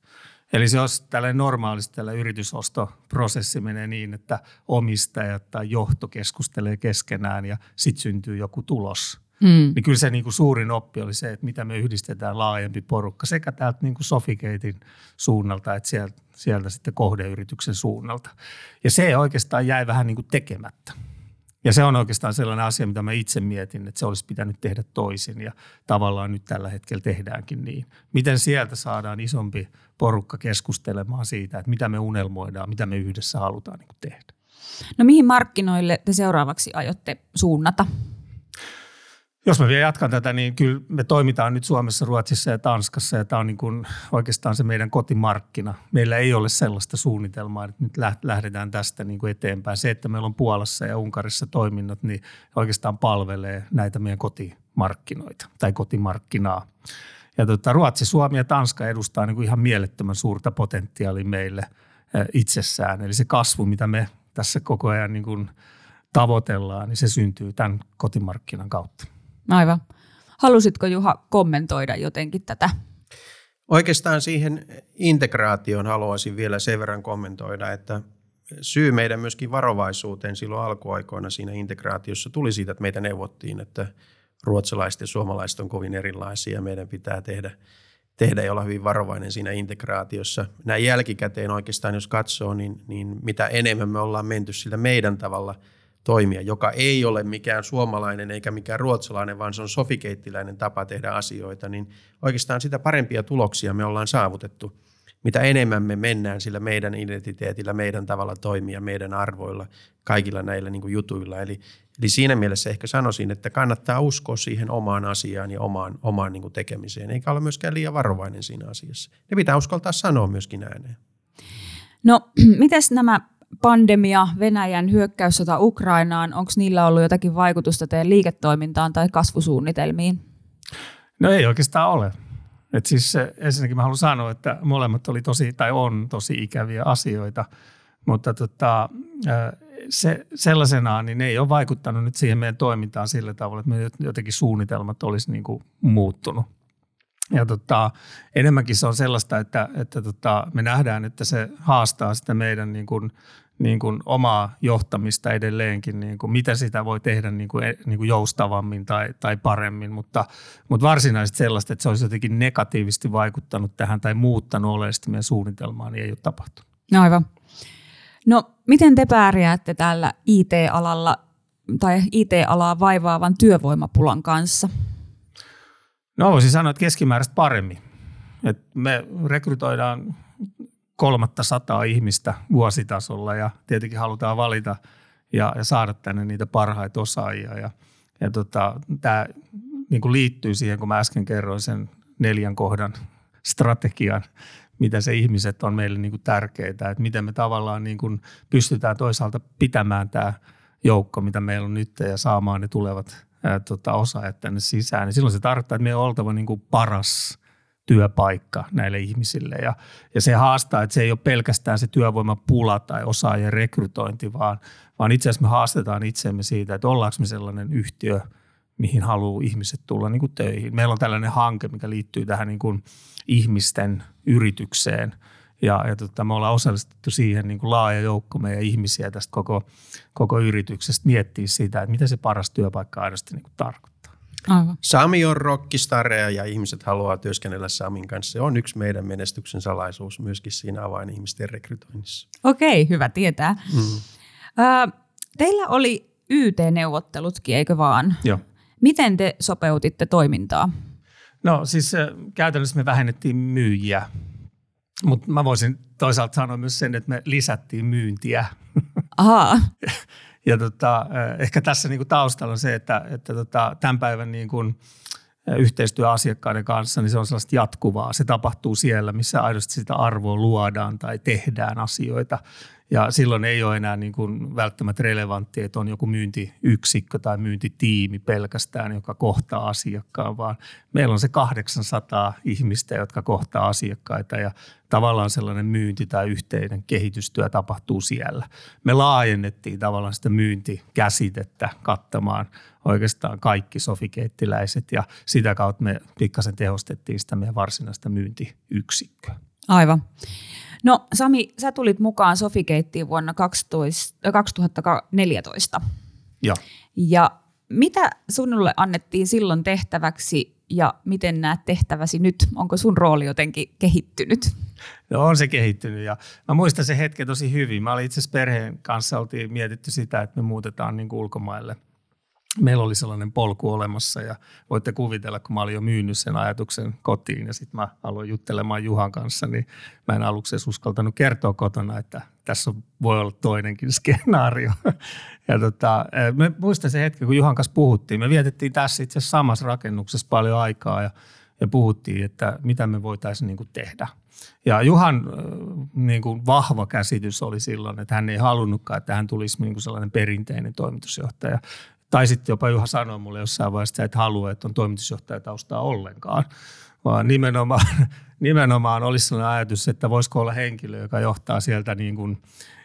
Eli se olisi tällainen normaalisti tällä yritysostoprosessi menee niin, että omistajat tai johto keskustelee keskenään ja sitten syntyy joku tulos – Mm. Niin kyllä se niin kuin suurin oppi oli se, että mitä me yhdistetään laajempi porukka sekä täältä niin kuin Sofigatein suunnalta että sieltä, sieltä sitten kohdeyrityksen suunnalta. Ja se oikeastaan jäi vähän niin kuin tekemättä. Ja se on oikeastaan sellainen asia, mitä mä itse mietin, että se olisi pitänyt tehdä toisin ja tavallaan nyt tällä hetkellä tehdäänkin niin. Miten sieltä saadaan isompi porukka keskustelemaan siitä, että mitä me unelmoidaan, mitä me yhdessä halutaan niin tehdä. No mihin markkinoille te seuraavaksi aiotte suunnata? Jos mä vielä jatkan tätä, niin kyllä me toimitaan nyt Suomessa, Ruotsissa ja Tanskassa ja tämä on niin kuin oikeastaan se meidän kotimarkkina. Meillä ei ole sellaista suunnitelmaa, että nyt lähdetään tästä niin kuin eteenpäin. Se, että meillä on Puolassa ja Unkarissa toiminnot, niin oikeastaan palvelee näitä meidän kotimarkkinoita tai kotimarkkinaa. Ja tuota, Ruotsi, Suomi ja Tanska edustaa niin kuin ihan mielettömän suurta potentiaalia meille itsessään. Eli se kasvu, mitä me tässä koko ajan niin kuin – tavoitellaan, niin se syntyy tämän kotimarkkinan kautta. Aivan. Halusitko Juha kommentoida jotenkin tätä? Oikeastaan siihen integraatioon haluaisin vielä sen verran kommentoida, että syy meidän myöskin varovaisuuteen silloin alkuaikoina siinä integraatiossa tuli siitä, että meitä neuvottiin, että ruotsalaiset ja suomalaiset on kovin erilaisia ja meidän pitää tehdä, tehdä ja olla hyvin varovainen siinä integraatiossa. Näin jälkikäteen oikeastaan, jos katsoo, niin, niin mitä enemmän me ollaan menty sillä meidän tavalla – toimia, joka ei ole mikään suomalainen eikä mikään ruotsalainen, vaan se on sofikeittiläinen tapa tehdä asioita, niin oikeastaan sitä parempia tuloksia me ollaan saavutettu. Mitä enemmän me mennään sillä meidän identiteetillä, meidän tavalla toimia, meidän arvoilla, kaikilla näillä niin kuin jutuilla. Eli, eli siinä mielessä ehkä sanoisin, että kannattaa uskoa siihen omaan asiaan ja omaan, omaan niin kuin tekemiseen, eikä olla myöskään liian varovainen siinä asiassa. Ne pitää uskaltaa sanoa myöskin ääneen. No, (clears throat) miten nämä pandemia, Venäjän hyökkäyssota Ukrainaan, onko niillä ollut jotakin vaikutusta teidän liiketoimintaan tai kasvusuunnitelmiin? No ei oikeastaan ole. Et siis ensinnäkin mä haluan sanoa, että molemmat oli tosi, tai on tosi ikäviä asioita, mutta tota, se, sellaisenaan niin ne ei ole vaikuttanut nyt siihen meidän toimintaan sillä tavalla, että meidän jotenkin suunnitelmat olisi niin kuin muuttunut. Ja tota, enemmänkin se on sellaista, että, että tota, me nähdään, että se haastaa sitä meidän niin kuin niin kuin omaa johtamista edelleenkin, niin kuin mitä sitä voi tehdä niin kuin, niin kuin joustavammin tai, tai paremmin, mutta, mutta varsinaisesti sellaista, että se olisi jotenkin negatiivisesti vaikuttanut tähän tai muuttanut oleellisesti meidän suunnitelmaa, niin ei ole tapahtunut. No aivan. No miten te pärjäätte tällä IT-alalla tai IT-alaa vaivaavan työvoimapulan kanssa? No voisin sanoa, että keskimääräistä paremmin. Et me rekrytoidaan kolmatta sataa ihmistä vuositasolla ja tietenkin halutaan valita ja, ja saada tänne niitä parhaita osaajia. Ja, ja tota, tämä niin kuin liittyy siihen, kun mä äsken kerroin sen neljän kohdan strategian, mitä se ihmiset on meille niin kuin tärkeitä, että miten me tavallaan niin kuin pystytään toisaalta pitämään tämä joukko, mitä meillä on nyt ja saamaan ne tulevat ää, tota, osaajat tänne sisään. Ja silloin se tarkoittaa, että meidän on oltava niin kuin paras työpaikka näille ihmisille. Ja, ja se haastaa, että se ei ole pelkästään se työvoimapula tai osaajien rekrytointi, vaan, vaan itse asiassa me haastetaan itseämme siitä, että ollaanko me sellainen yhtiö, mihin haluaa ihmiset tulla niin kuin töihin. Meillä on tällainen hanke, mikä liittyy tähän niin kuin ihmisten yritykseen. Ja, ja tota, me ollaan osallistettu siihen niin kuin laaja joukko meidän ihmisiä tästä koko, koko yrityksestä miettiä sitä, että mitä se paras työpaikka aidosti niin kuin tarkoittaa. Aivan. Sami on rockistareja ja ihmiset haluaa työskennellä Samin kanssa. Se on yksi meidän menestyksen salaisuus myöskin siinä avainihmisten rekrytoinnissa. Okei, hyvä tietää. Mm. Ö, teillä oli YT-neuvottelutkin, eikö vaan? Joo. Miten te sopeutitte toimintaa? No siis käytännössä me vähennettiin myyjiä, mutta mä voisin toisaalta sanoa myös sen, että me lisättiin myyntiä. Ahaa. (laughs) Ja tota, ehkä tässä niin kuin taustalla on se, että, että tota, tämän päivän niin kuin, yhteistyö asiakkaiden kanssa, niin se on sellaista jatkuvaa. Se tapahtuu siellä, missä aidosti sitä arvoa luodaan tai tehdään asioita. Ja silloin ei ole enää niin kuin välttämättä relevantti, että on joku myyntiyksikkö tai myyntitiimi pelkästään, joka kohtaa asiakkaan, vaan meillä on se 800 ihmistä, jotka kohtaa asiakkaita ja tavallaan sellainen myynti tai yhteinen kehitystyö tapahtuu siellä. Me laajennettiin tavallaan sitä myyntikäsitettä kattamaan oikeastaan kaikki sofikeittiläiset ja sitä kautta me pikkasen tehostettiin sitä meidän varsinaista myyntiyksikköä. Aivan. No Sami, sä tulit mukaan Sofikeittiin vuonna 12, 2014. Joo. Ja mitä sinulle annettiin silloin tehtäväksi ja miten näet tehtäväsi nyt? Onko sun rooli jotenkin kehittynyt? No on se kehittynyt ja mä muistan se hetken tosi hyvin. Mä olin itse asiassa perheen kanssa, oltiin mietitty sitä, että me muutetaan niin ulkomaille – meillä oli sellainen polku olemassa ja voitte kuvitella, kun mä olin jo myynyt sen ajatuksen kotiin ja sitten mä aloin juttelemaan Juhan kanssa, niin mä en aluksi edes uskaltanut kertoa kotona, että tässä voi olla toinenkin skenaario. (laughs) Ja tota, me muistan se hetki, kun Juhan kanssa puhuttiin. Me vietettiin tässä itse samassa rakennuksessa paljon aikaa ja, ja puhuttiin, että mitä me voitaisiin niin tehdä. Ja Juhan niin kuin vahva käsitys oli silloin, että hän ei halunnutkaan, että hän tulisi niin kuin sellainen perinteinen toimitusjohtaja. Tai sitten jopa Juha sanoi mulle jossain vaiheessa, että halua, että on toimitusjohtajataustaa ollenkaan, vaan nimenomaan, (laughs) nimenomaan olisi sellainen ajatus, että voisiko olla henkilö, joka johtaa sieltä niin kuin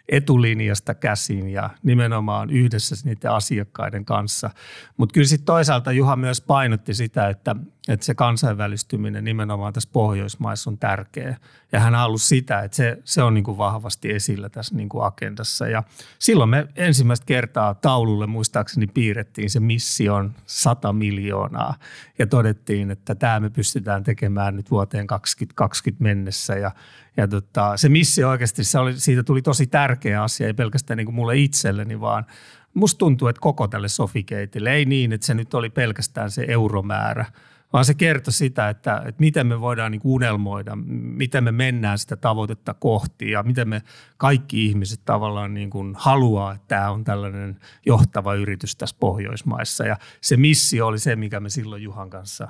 etulinjasta käsin ja nimenomaan yhdessä niiden asiakkaiden kanssa. Mutta kyllä sitten toisaalta Juha myös painotti sitä, että, että se kansainvälistyminen nimenomaan tässä Pohjoismaissa on tärkeä. Ja hän halusi sitä, että se, se on niin kuin vahvasti esillä tässä niin kuin agendassa. Ja silloin me ensimmäistä kertaa taululle muistaakseni piirrettiin se mission 100 miljoonaa ja todettiin, että tämä me pystytään tekemään nyt vuoteen 2020 mennessä. Ja, ja tota, se missio oikeasti, se oli, siitä tuli tosi tärkeä asia, ei pelkästään niin kuin mulle itselleni, vaan musta tuntuu, että koko tälle Sofikeitille, ei niin, että se nyt oli pelkästään se euromäärä, vaan se kertoi sitä, että, että miten me voidaan niin unelmoida, miten me mennään sitä tavoitetta kohti ja miten me kaikki ihmiset tavallaan niin kuin haluaa, että tämä on tällainen johtava yritys tässä Pohjoismaissa. Ja se missio oli se, mikä me silloin Juhan kanssa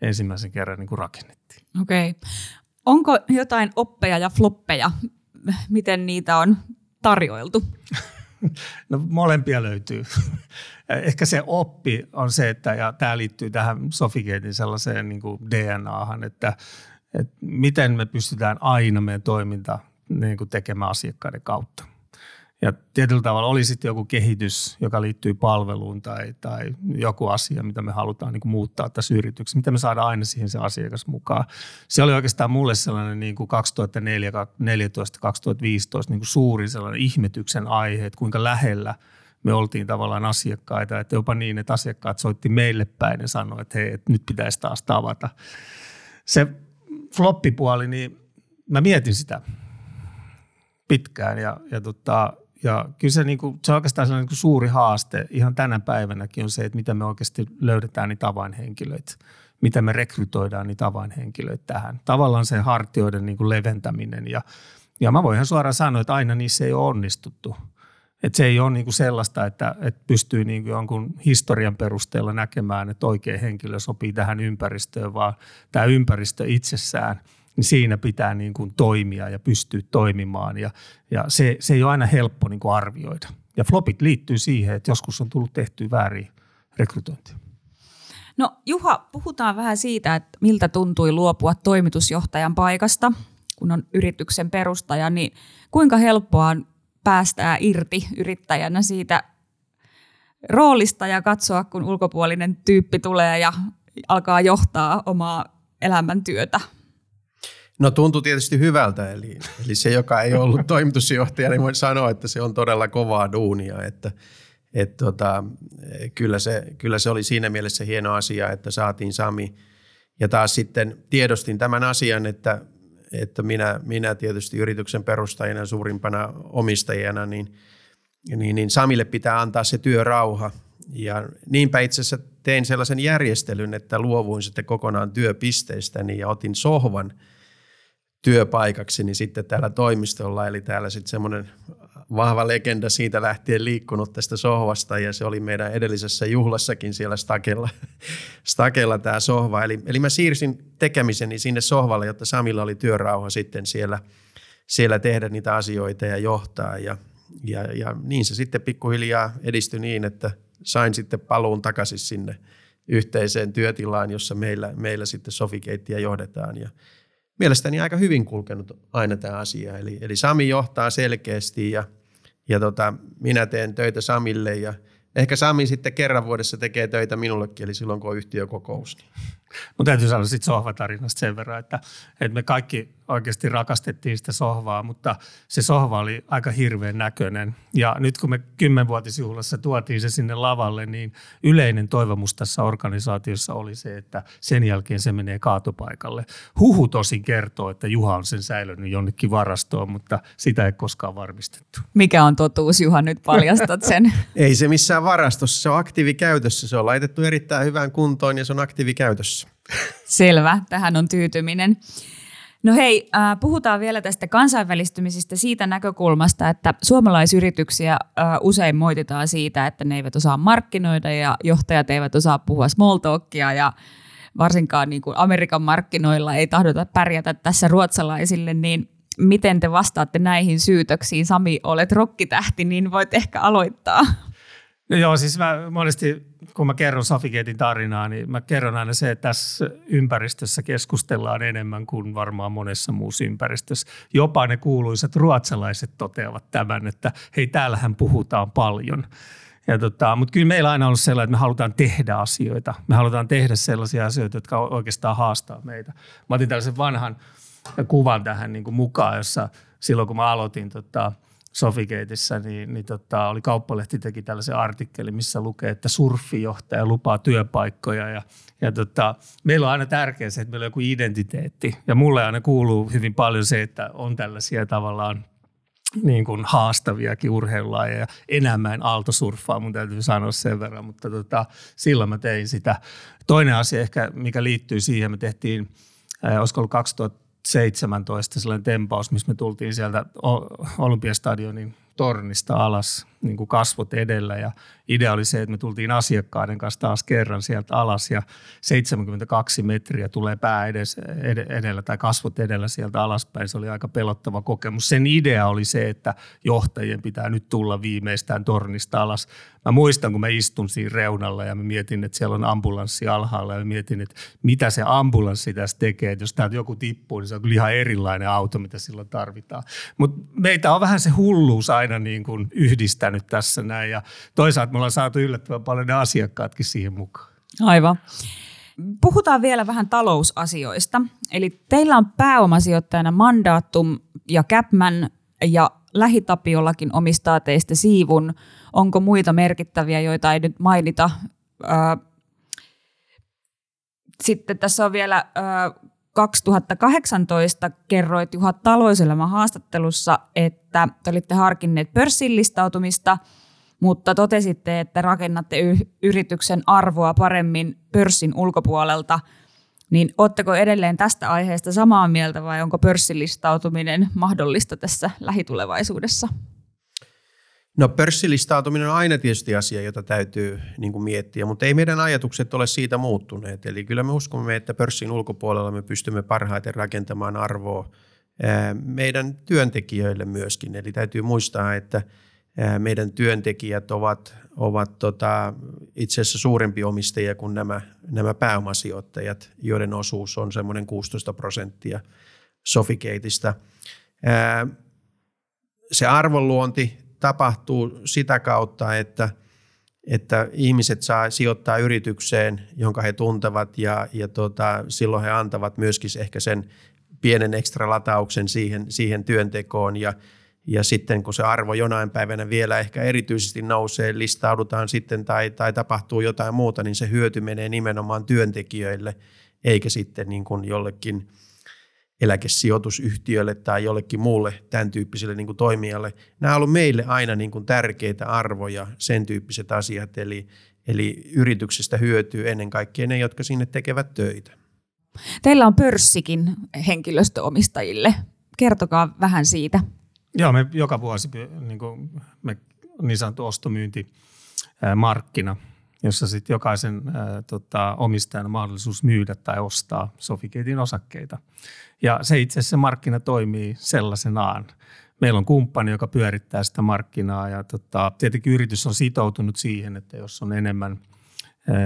ensimmäisen kerran niin kuin rakennettiin. Okei. Okay. Onko jotain oppeja ja floppeja, miten niitä on tarjoiltu? (laughs) No molempia löytyy. Ehkä se oppi on se, että, ja tämä liittyy tähän Sofigeitin sellaiseen niin kuin DNAhan, että, että miten me pystytään aina meidän toiminta niin kuin tekemään asiakkaiden kautta. Ja tietyllä tavalla oli sitten joku kehitys, joka liittyy palveluun tai, tai joku asia, mitä me halutaan niin kuin muuttaa tässä yrityksessä. Miten me saadaan aina siihen se asiakas mukaan. Se oli oikeastaan mulle sellainen niin kuin 2004, 2014, 2015 niin kuin suuri sellainen ihmetyksen aihe, että kuinka lähellä me oltiin tavallaan asiakkaita. Että jopa niin, että asiakkaat soitti meille päin ja sanoi, että hei, että nyt pitäisi taas tavata. Se floppipuoli, niin mä mietin sitä pitkään ja, ja tota, ja kyllä se, niin kuin, se on oikeastaan niin kuin suuri haaste ihan tänä päivänäkin on se, että miten me oikeasti löydetään niitä avainhenkilöitä, miten me rekrytoidaan niitä avainhenkilöitä tähän. Tavallaan se hartioiden niin kuin leventäminen ja, ja mä voin ihan suoraan sanoa, että aina niissä ei ole onnistuttu. Että se ei ole niin kuin sellaista, että, että pystyy niin kuin jonkun historian perusteella näkemään, että oikea henkilö sopii tähän ympäristöön, vaan tämä ympäristö itsessään – niin siinä pitää niin kuin toimia ja pystyä toimimaan. Ja, ja se, se ei ole aina helppo niin kuin arvioida. Ja flopit liittyy siihen, että joskus on tullut tehty väärin rekrytointia. No Juha, puhutaan vähän siitä, että miltä tuntui luopua toimitusjohtajan paikasta, kun on yrityksen perustaja, niin kuinka helppoa on päästää irti yrittäjänä siitä roolista ja katsoa, kun ulkopuolinen tyyppi tulee ja alkaa johtaa omaa elämäntyötä No tuntui tietysti hyvältä, eli, eli se, joka ei ollut toimitusjohtaja, niin voi sanoa, että se on todella kovaa duunia, että et tota, kyllä, se, kyllä se oli siinä mielessä hieno asia, että saatiin Sami. Ja taas sitten tiedostin tämän asian, että, että minä, minä tietysti yrityksen perustajana suurimpana omistajana, niin, niin, niin Samille pitää antaa se työrauha. Ja niinpä itse asiassa tein sellaisen järjestelyn, että luovuin sitten kokonaan työpisteistäni ja otin sohvan – työpaikaksi, niin sitten täällä toimistolla, eli täällä sitten semmoinen vahva legenda siitä lähtien liikkunut tästä sohvasta ja se oli meidän edellisessä juhlassakin siellä Stakella, (laughs) Stakella tämä sohva. Eli, eli mä siirsin tekemiseni sinne sohvalle, jotta Samilla oli työrauha sitten siellä, siellä tehdä niitä asioita ja johtaa ja, ja, ja niin se sitten pikkuhiljaa edistyi niin, että sain sitten paluun takaisin sinne yhteiseen työtilaan, jossa meillä, meillä sitten Sofikeittiä johdetaan ja mielestäni aika hyvin kulkenut aina tämä asia. Eli, eli Sami johtaa selkeästi ja, ja tota, minä teen töitä Samille ja ehkä Sami sitten kerran vuodessa tekee töitä minullekin, eli silloin kun on yhtiökokous. Niin. Mun täytyy sanoa sitten sohvatarinasta sen verran, että, että me kaikki oikeasti rakastettiin sitä sohvaa, mutta se sohva oli aika hirveän näköinen. Ja nyt kun me kymmenvuotisjuhlassa tuotiin se sinne lavalle, niin yleinen toivomus tässä organisaatiossa oli se, että sen jälkeen se menee kaatopaikalle. Huhu tosin kertoo, että Juha on sen säilynyt jonnekin varastoon, mutta sitä ei koskaan varmistettu. Mikä on totuus, Juha, nyt paljastat sen? (laughs) ei se missään varastossa, se on aktiivikäytössä. Se on laitettu erittäin hyvään kuntoon ja se on aktiivikäytössä. Selvä, tähän on tyytyminen. No hei, äh, puhutaan vielä tästä kansainvälistymisestä siitä näkökulmasta, että suomalaisyrityksiä äh, usein moititaan siitä, että ne eivät osaa markkinoida ja johtajat eivät osaa puhua small talkia ja varsinkaan niin kuin Amerikan markkinoilla ei tahdota pärjätä tässä ruotsalaisille, niin miten te vastaatte näihin syytöksiin? Sami, olet rokkitähti, niin voit ehkä aloittaa. No joo, siis mä monesti, kun mä kerron Sofikeetin tarinaa, niin mä kerron aina se, että tässä ympäristössä keskustellaan enemmän kuin varmaan monessa muussa ympäristössä. Jopa ne kuuluisat ruotsalaiset toteavat tämän, että hei, täällähän puhutaan paljon. Ja tota, mutta kyllä meillä on aina ollut sellainen, että me halutaan tehdä asioita. Me halutaan tehdä sellaisia asioita, jotka oikeastaan haastaa meitä. Mä otin tällaisen vanhan kuvan tähän niin kuin mukaan, jossa silloin kun mä aloitin tota, Sofikeitissä, niin, niin tota, oli kauppalehti teki tällaisen artikkelin, missä lukee, että surfijohtaja lupaa työpaikkoja ja, ja tota, meillä on aina tärkeää se, että meillä on joku identiteetti ja mulle aina kuuluu hyvin paljon se, että on tällaisia tavallaan niin kuin haastaviakin urheilulajeja. Enää mä en aaltosurffaa, mun täytyy sanoa sen verran, mutta tota, silloin mä tein sitä. Toinen asia ehkä, mikä liittyy siihen, me tehtiin, äh, olisiko ollut 2017 sellainen tempaus, missä me tultiin sieltä Olympiastadionin tornista alas niin kuin kasvot edellä ja idea oli se, että me tultiin asiakkaiden kanssa taas kerran sieltä alas ja 72 metriä tulee pää edes, ed- edellä tai kasvot edellä sieltä alaspäin. Se oli aika pelottava kokemus. Sen idea oli se, että johtajien pitää nyt tulla viimeistään tornista alas. Mä muistan, kun mä istun siinä reunalla ja mä mietin, että siellä on ambulanssi alhaalla ja mä mietin, että mitä se ambulanssi tässä tekee. Että jos täältä joku tippuu, niin se on kyllä ihan erilainen auto, mitä silloin tarvitaan. Mutta meitä on vähän se hulluus aina niin kuin yhdistänyt tässä näin ja toisaalta me ollaan saatu yllättävän paljon ne asiakkaatkin siihen mukaan. Aivan. Puhutaan vielä vähän talousasioista. Eli teillä on pääomasijoittajana Mandatum ja Capman ja Lähitapiollakin omistaa teistä siivun. Onko muita merkittäviä, joita ei nyt mainita? Sitten tässä on vielä 2018 kerroit Juha Taloiselämän haastattelussa, että te olitte harkinneet pörssin listautumista – mutta totesitte, että rakennatte y- yrityksen arvoa paremmin pörssin ulkopuolelta. Niin oletteko edelleen tästä aiheesta samaa mieltä vai onko pörssilistautuminen mahdollista tässä lähitulevaisuudessa? No pörssilistautuminen on aina tietysti asia, jota täytyy niin kuin miettiä, mutta ei meidän ajatukset ole siitä muuttuneet. Eli kyllä me uskomme, että pörssin ulkopuolella me pystymme parhaiten rakentamaan arvoa meidän työntekijöille myöskin. Eli täytyy muistaa, että – meidän työntekijät ovat, ovat tota, itse asiassa suurempi omistajia kuin nämä, nämä pääomasijoittajat, joiden osuus on semmoinen 16 prosenttia Sofikeitistä. Se arvonluonti tapahtuu sitä kautta, että, että ihmiset saa sijoittaa yritykseen, jonka he tuntevat ja, ja tota, silloin he antavat myöskin ehkä sen pienen ekstra latauksen siihen, siihen työntekoon ja – ja sitten kun se arvo jonain päivänä vielä ehkä erityisesti nousee, listaudutaan sitten tai, tai tapahtuu jotain muuta, niin se hyöty menee nimenomaan työntekijöille, eikä sitten niin kuin jollekin eläkesijoitusyhtiölle tai jollekin muulle tämän tyyppiselle niin kuin toimijalle. Nämä ollut meille aina niin kuin tärkeitä arvoja, sen tyyppiset asiat, eli, eli yrityksestä hyötyy ennen kaikkea ne, jotka sinne tekevät töitä. Teillä on pörssikin henkilöstöomistajille. Kertokaa vähän siitä. Joo, me joka vuosi niin, kuin me, niin sanottu ostomyyntimarkkina, jossa sitten jokaisen ää, tota, omistajan on mahdollisuus myydä tai ostaa Sofikeetin osakkeita. Ja se itse asiassa markkina toimii sellaisenaan. Meillä on kumppani, joka pyörittää sitä markkinaa ja tota, tietenkin yritys on sitoutunut siihen, että jos on enemmän –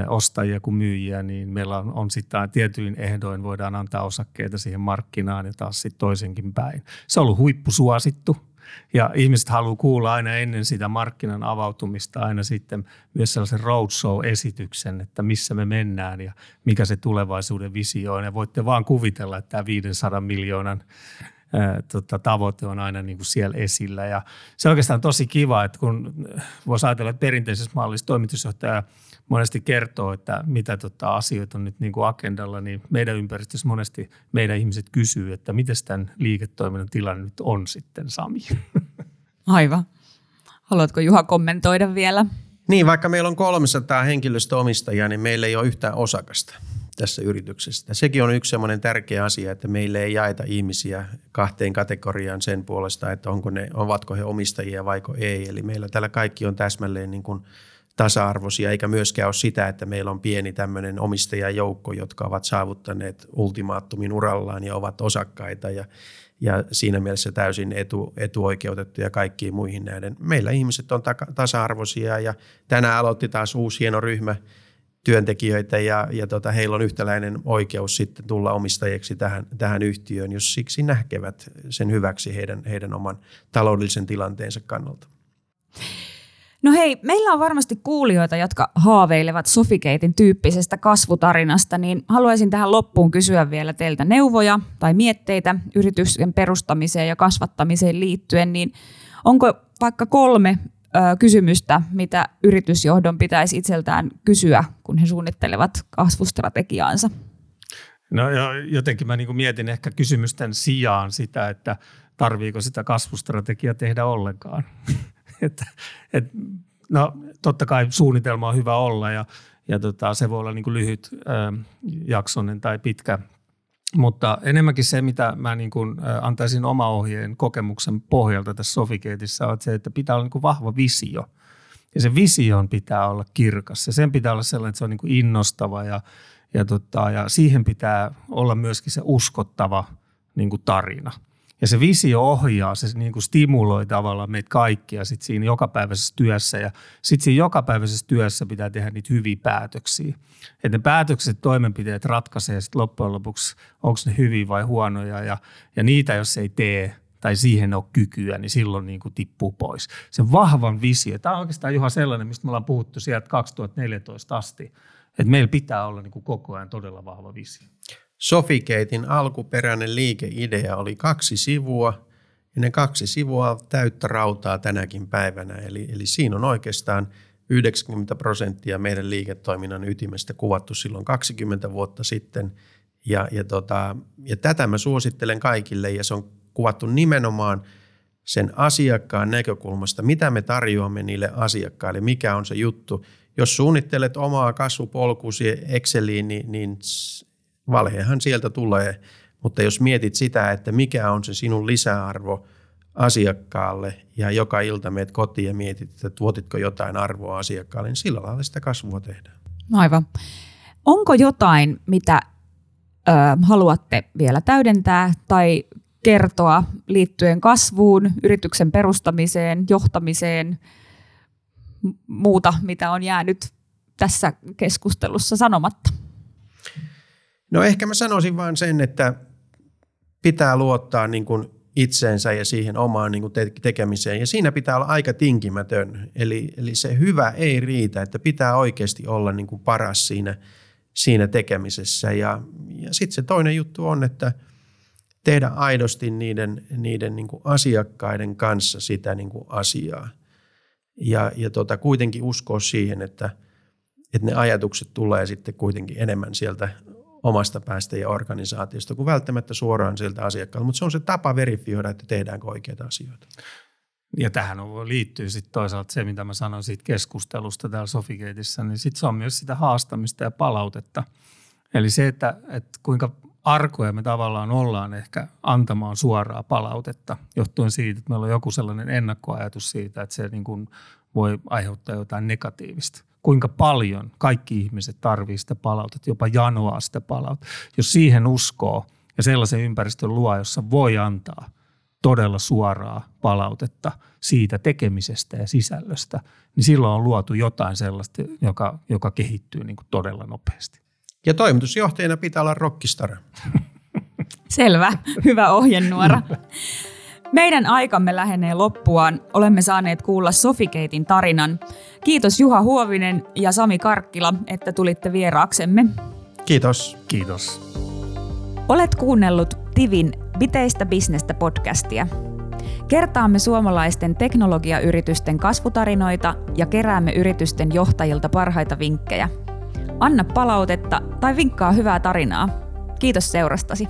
ostajia kuin myyjiä, niin meillä on, on sitten tietyin ehdoin voidaan antaa osakkeita siihen markkinaan ja taas sitten toisenkin päin. Se on ollut huippusuosittu ja ihmiset haluaa kuulla aina ennen sitä markkinan avautumista aina sitten myös sellaisen roadshow-esityksen, että missä me mennään ja mikä se tulevaisuuden visio on. Ja voitte vaan kuvitella, että tämä 500 miljoonan tota, tavoite on aina niin kuin siellä esillä. Ja se on oikeastaan tosi kiva, että kun voisi ajatella, että perinteisessä mallissa toimitusjohtaja monesti kertoo, että mitä tota asioita on nyt niin kuin agendalla, niin meidän ympäristössä monesti meidän ihmiset kysyy, että miten tämän liiketoiminnan tilanne nyt on sitten, Sami? (laughs) Aivan. Haluatko Juha kommentoida vielä? Niin, vaikka meillä on 300 henkilöstöomistajaa, niin meillä ei ole yhtään osakasta tässä yrityksessä. Sekin on yksi semmoinen tärkeä asia, että meille ei jaeta ihmisiä kahteen kategoriaan sen puolesta, että onko ne, ovatko he omistajia vaiko ei. Eli meillä täällä kaikki on täsmälleen niin kuin tasa-arvoisia, eikä myöskään ole sitä, että meillä on pieni tämmöinen omistajajoukko, jotka ovat saavuttaneet ultimaattumin urallaan ja ovat osakkaita ja, ja siinä mielessä täysin etu, etuoikeutettuja kaikkiin muihin näiden. Meillä ihmiset on tasa-arvoisia ja tänään aloitti taas uusi hieno ryhmä työntekijöitä ja, ja tota, heillä on yhtäläinen oikeus sitten tulla omistajiksi tähän, tähän yhtiöön, jos siksi näkevät sen hyväksi heidän, heidän oman taloudellisen tilanteensa kannalta. No hei, meillä on varmasti kuulijoita, jotka haaveilevat Sofikeitin tyyppisestä kasvutarinasta, niin haluaisin tähän loppuun kysyä vielä teiltä neuvoja tai mietteitä yrityksen perustamiseen ja kasvattamiseen liittyen, niin onko vaikka kolme ö, kysymystä, mitä yritysjohdon pitäisi itseltään kysyä, kun he suunnittelevat kasvustrategiaansa? No jotenkin mä niin mietin ehkä kysymysten sijaan sitä, että tarviiko sitä kasvustrategiaa tehdä ollenkaan. Että, et, no, totta kai suunnitelma on hyvä olla ja, ja tota, se voi olla niin kuin lyhyt äh, jaksonen tai pitkä, mutta enemmänkin se, mitä mä niin kuin, äh, antaisin oma ohjeen kokemuksen pohjalta tässä Sofikeetissä, on se, että pitää olla niin kuin vahva visio. Ja se vision pitää olla kirkas. Ja sen pitää olla sellainen, että se on niin kuin innostava ja, ja, tota, ja siihen pitää olla myöskin se uskottava niin kuin tarina – ja se visio ohjaa, se niin kuin stimuloi tavallaan meitä kaikkia sit siinä jokapäiväisessä työssä. Ja sitten siinä jokapäiväisessä työssä pitää tehdä niitä hyviä päätöksiä. Että ne päätökset, toimenpiteet ratkaisee sitten loppujen lopuksi, onko ne hyviä vai huonoja. Ja, ja niitä, jos ei tee tai siihen ole kykyä, niin silloin niin kuin tippuu pois. Se vahvan visio, tämä on oikeastaan Juha sellainen, mistä me ollaan puhuttu sieltä 2014 asti, että meillä pitää olla niin kuin koko ajan todella vahva visio. Sofikeitin alkuperäinen liikeidea oli kaksi sivua, ja ne kaksi sivua on täyttä rautaa tänäkin päivänä. Eli, eli siinä on oikeastaan 90 prosenttia meidän liiketoiminnan ytimestä kuvattu silloin 20 vuotta sitten. Ja, ja, tota, ja tätä mä suosittelen kaikille, ja se on kuvattu nimenomaan sen asiakkaan näkökulmasta, mitä me tarjoamme niille asiakkaille, mikä on se juttu. Jos suunnittelet omaa kasvupolkusi Exceliin, niin, niin valhehan sieltä tulee, mutta jos mietit sitä, että mikä on se sinun lisäarvo asiakkaalle ja joka ilta meet kotiin ja mietit, että tuotitko jotain arvoa asiakkaalle, niin sillä lailla sitä kasvua tehdään. Aivan. Onko jotain, mitä ö, haluatte vielä täydentää tai kertoa liittyen kasvuun, yrityksen perustamiseen, johtamiseen, muuta, mitä on jäänyt tässä keskustelussa sanomatta? No ehkä mä sanoisin vain sen, että pitää luottaa niin kuin itseensä ja siihen omaan niin kuin tekemiseen. Ja siinä pitää olla aika tinkimätön. Eli, eli se hyvä ei riitä, että pitää oikeasti olla niin kuin paras siinä, siinä tekemisessä. Ja, ja sitten se toinen juttu on, että tehdä aidosti niiden, niiden niin kuin asiakkaiden kanssa sitä niin kuin asiaa. Ja, ja tota, kuitenkin uskoa siihen, että, että ne ajatukset tulee sitten kuitenkin enemmän sieltä omasta päästä ja organisaatiosta kuin välttämättä suoraan siltä asiakkaalta. Mutta se on se tapa verifioida, että tehdäänkö oikeita asioita. Ja tähän liittyy sitten toisaalta se, mitä mä sanoin siitä keskustelusta täällä Sofikeitissä, niin sitten se on myös sitä haastamista ja palautetta. Eli se, että, että kuinka arkoja me tavallaan ollaan ehkä antamaan suoraa palautetta, johtuen siitä, että meillä on joku sellainen ennakkoajatus siitä, että se niin kuin voi aiheuttaa jotain negatiivista kuinka paljon kaikki ihmiset tarvitsevat sitä palautetta, jopa janoaa sitä palautetta. Jos siihen uskoo ja sellaisen ympäristön luo, jossa voi antaa todella suoraa palautetta siitä tekemisestä ja sisällöstä, niin silloin on luotu jotain sellaista, joka, joka kehittyy niin kuin todella nopeasti. Ja toimitusjohtajana pitää olla rockistara. Selvä, hyvä ohjenuora. Meidän aikamme lähenee loppuaan. Olemme saaneet kuulla Sofikeitin tarinan. Kiitos Juha Huovinen ja Sami Karkkila, että tulitte vieraaksemme. Kiitos. Kiitos. Olet kuunnellut Tivin Viteistä bisnestä podcastia. Kertaamme suomalaisten teknologiayritysten kasvutarinoita ja keräämme yritysten johtajilta parhaita vinkkejä. Anna palautetta tai vinkkaa hyvää tarinaa. Kiitos seurastasi.